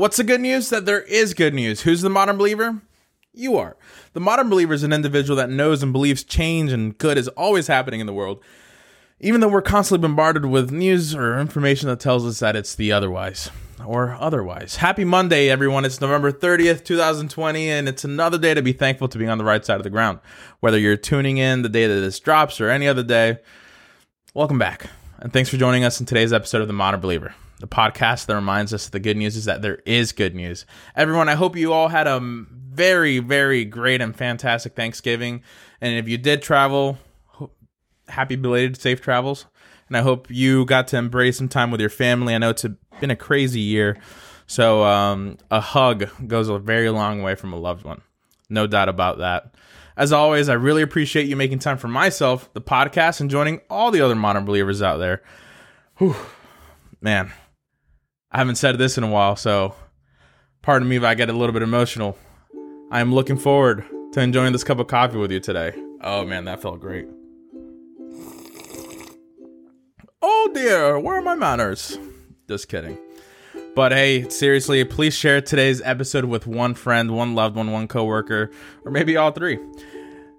What's the good news? That there is good news. Who's the modern believer? You are. The modern believer is an individual that knows and believes change and good is always happening in the world, even though we're constantly bombarded with news or information that tells us that it's the otherwise or otherwise. Happy Monday, everyone. It's November 30th, 2020, and it's another day to be thankful to be on the right side of the ground. Whether you're tuning in the day that this drops or any other day, welcome back. And thanks for joining us in today's episode of The Modern Believer, the podcast that reminds us the good news is that there is good news. Everyone, I hope you all had a very, very great and fantastic Thanksgiving. And if you did travel, happy belated safe travels. And I hope you got to embrace some time with your family. I know it's a, been a crazy year. So um, a hug goes a very long way from a loved one. No doubt about that. As always, I really appreciate you making time for myself, the podcast, and joining all the other modern believers out there. Whew. Man, I haven't said this in a while, so pardon me if I get a little bit emotional. I am looking forward to enjoying this cup of coffee with you today. Oh man, that felt great. Oh dear, where are my manners? Just kidding. But hey, seriously, please share today's episode with one friend, one loved one, one coworker, or maybe all three.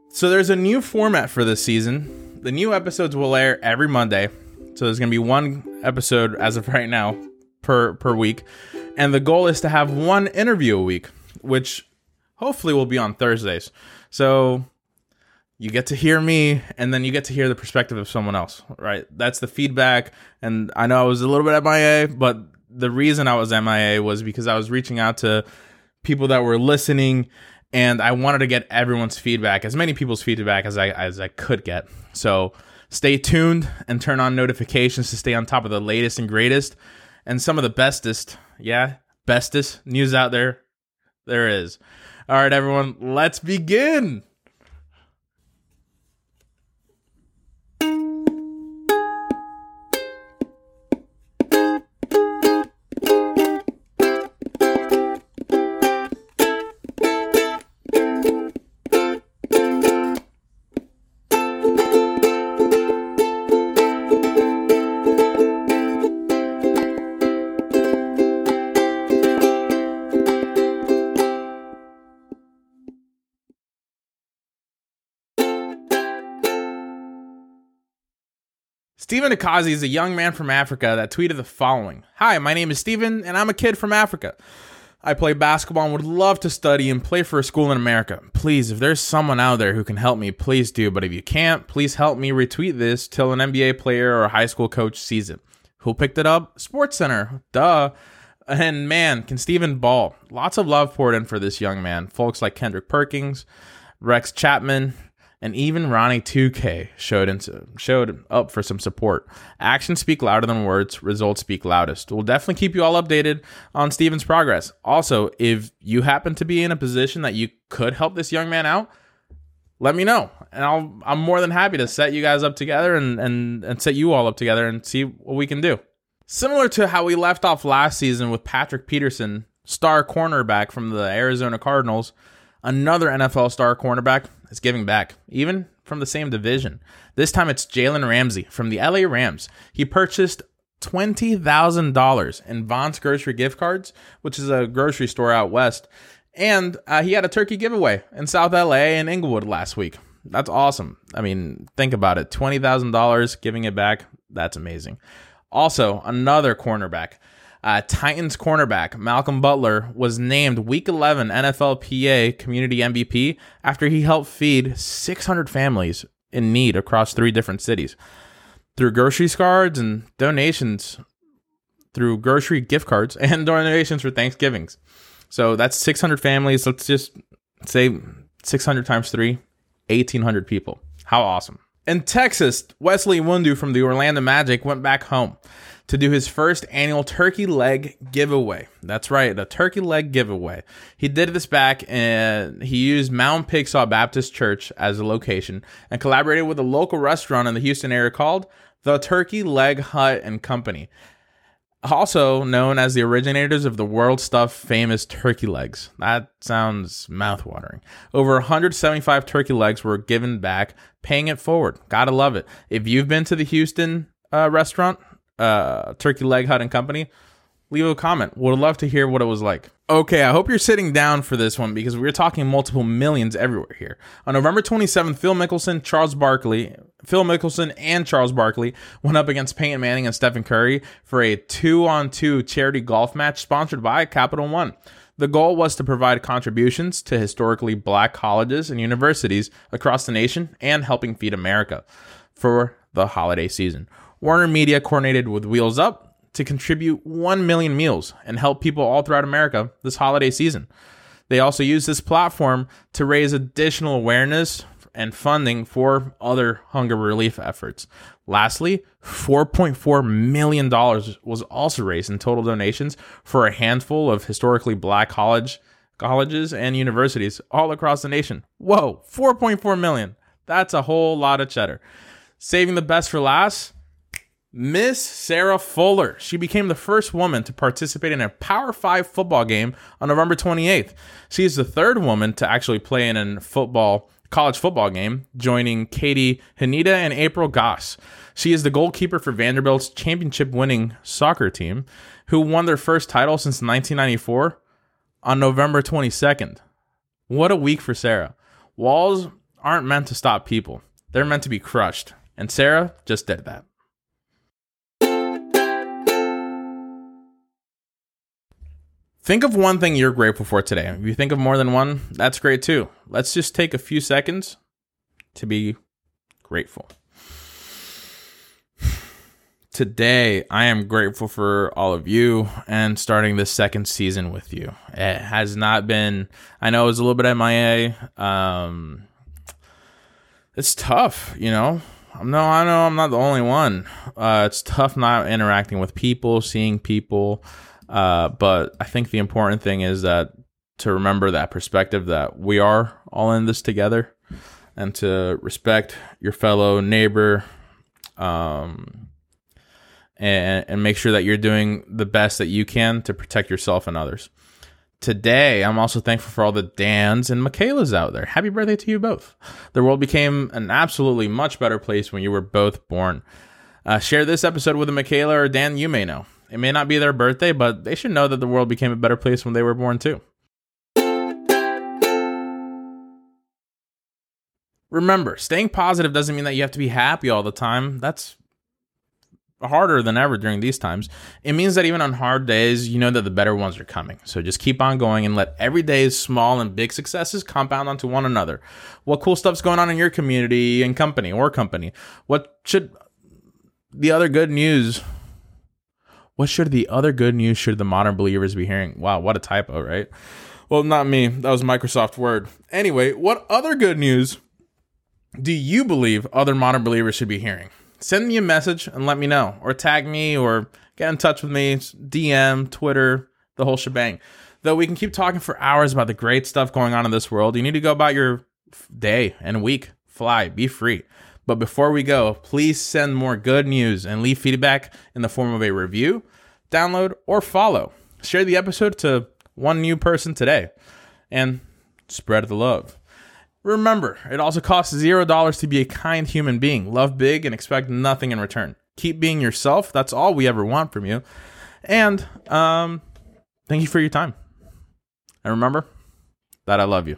So there's a new format for this season. The new episodes will air every Monday. So there's going to be one episode as of right now per per week. And the goal is to have one interview a week, which hopefully will be on Thursdays. So you get to hear me and then you get to hear the perspective of someone else, right? That's the feedback. And I know I was a little bit MIA, but the reason I was MIA was because I was reaching out to people that were listening and I wanted to get everyone's feedback, as many people's feedback as I as I could get. So stay tuned and turn on notifications to stay on top of the latest and greatest and some of the bestest, yeah, bestest news out there there is. All right, everyone, let's begin. Stephen Akazi is a young man from Africa that tweeted the following Hi, my name is Stephen, and I'm a kid from Africa. I play basketball and would love to study and play for a school in America. Please, if there's someone out there who can help me, please do. But if you can't, please help me retweet this till an NBA player or high school coach sees it. Who picked it up? Sports Center. Duh. And man, can Stephen ball. Lots of love poured in for this young man. Folks like Kendrick Perkins, Rex Chapman, and even Ronnie 2K showed into, showed up for some support. Actions speak louder than words, results speak loudest. We'll definitely keep you all updated on Steven's progress. Also, if you happen to be in a position that you could help this young man out, let me know. And I'll I'm more than happy to set you guys up together and and, and set you all up together and see what we can do. Similar to how we left off last season with Patrick Peterson, star cornerback from the Arizona Cardinals, another NFL star cornerback is giving back, even from the same division. This time it's Jalen Ramsey from the LA Rams. He purchased $20,000 in Vons grocery gift cards, which is a grocery store out west. And uh, he had a turkey giveaway in South LA and Inglewood last week. That's awesome. I mean, think about it $20,000 giving it back. That's amazing. Also, another cornerback. Uh, Titans cornerback Malcolm Butler was named Week 11 NFLPA Community MVP after he helped feed 600 families in need across three different cities through grocery cards and donations through grocery gift cards and donations for Thanksgivings. So that's 600 families. Let's just say 600 times three, 1,800 people. How awesome. In Texas, Wesley Iwundu from the Orlando Magic went back home to do his first annual turkey leg giveaway. That's right, a turkey leg giveaway. He did this back and he used Mount Pisgah Baptist Church as a location and collaborated with a local restaurant in the Houston area called the Turkey Leg Hut and Company. Also known as the originators of the world stuff famous turkey legs. That sounds mouthwatering. Over 175 turkey legs were given back, paying it forward. Gotta love it. If you've been to the Houston uh, restaurant, uh, Turkey Leg Hut and Company. leave a comment. Would love to hear what it was like. Okay, I hope you're sitting down for this one because we're talking multiple millions everywhere here. On November 27th, Phil Mickelson, Charles Barkley, Phil Mickelson and Charles Barkley went up against Peyton Manning and Stephen Curry for a two-on-two charity golf match sponsored by Capital One. The goal was to provide contributions to historically black colleges and universities across the nation and helping feed America for the holiday season. Warner Media coordinated with Wheels Up to contribute 1 million meals and help people all throughout America this holiday season. They also use this platform to raise additional awareness and funding for other hunger relief efforts. Lastly, $4.4 million was also raised in total donations for a handful of historically black college colleges and universities all across the nation. Whoa, 4.4 million. That's a whole lot of cheddar. Saving the best for last, Miss Sarah Fuller. She became the first woman to participate in a Power 5 football game on November 28th. She is the third woman to actually play in a football college football game, joining Katie Hnida and April Goss. She is the goalkeeper for Vanderbilt's championship winning soccer team, who won their first title since 1994 on November 22nd. What a week for Sarah. Walls aren't meant to stop people, they're meant to be crushed. And Sarah just did that. Think of one thing you're grateful for today. If you think of more than one, that's great too. Let's just take a few seconds to be grateful. Today, I am grateful for all of you and starting this second season with you. It has not been, I know it was a little bit MIA. Um, it's tough, you know. No, I know I'm not the only one. Uh, it's tough not interacting with people, seeing people. Uh, but I think the important thing is that to remember that perspective that we are all in this together and to respect your fellow neighbor um, and, and make sure that you're doing the best that you can to protect yourself and others. Today, I'm also thankful for all the Dans and Michaelas out there. Happy birthday to you both. The world became an absolutely much better place when you were both born. Uh, share this episode with a Michaela or Dan you may know. It may not be their birthday, but they should know that the world became a better place when they were born too. Remember, staying positive doesn't mean that you have to be happy all the time. That's harder than ever during these times. It means that even on hard days, you know that the better ones are coming. So just keep on going and let every day's small and big successes compound onto one another. What cool stuff's going on in your community and company or company? What should the other good news what should the other good news should the modern believers be hearing? Wow, what a typo, right? Well, not me. That was Microsoft Word. Anyway, what other good news do you believe other modern believers should be hearing? Send me a message and let me know, or tag me, or get in touch with me, DM, Twitter, the whole shebang. Though we can keep talking for hours about the great stuff going on in this world, you need to go about your day and week. Fly, be free. But before we go, please send more good news and leave feedback in the form of a review, download, or follow. Share the episode to one new person today and spread the love. Remember, it also costs zero dollars to be a kind human being. Love big and expect nothing in return. Keep being yourself. That's all we ever want from you. And um, thank you for your time. And remember that I love you.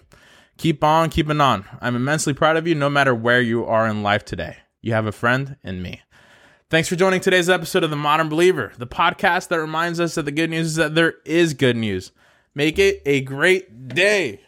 Keep on keeping on. I'm immensely proud of you no matter where you are in life today. You have a friend in me. Thanks for joining today's episode of The Modern Believer, the podcast that reminds us that the good news is that there is good news. Make it a great day.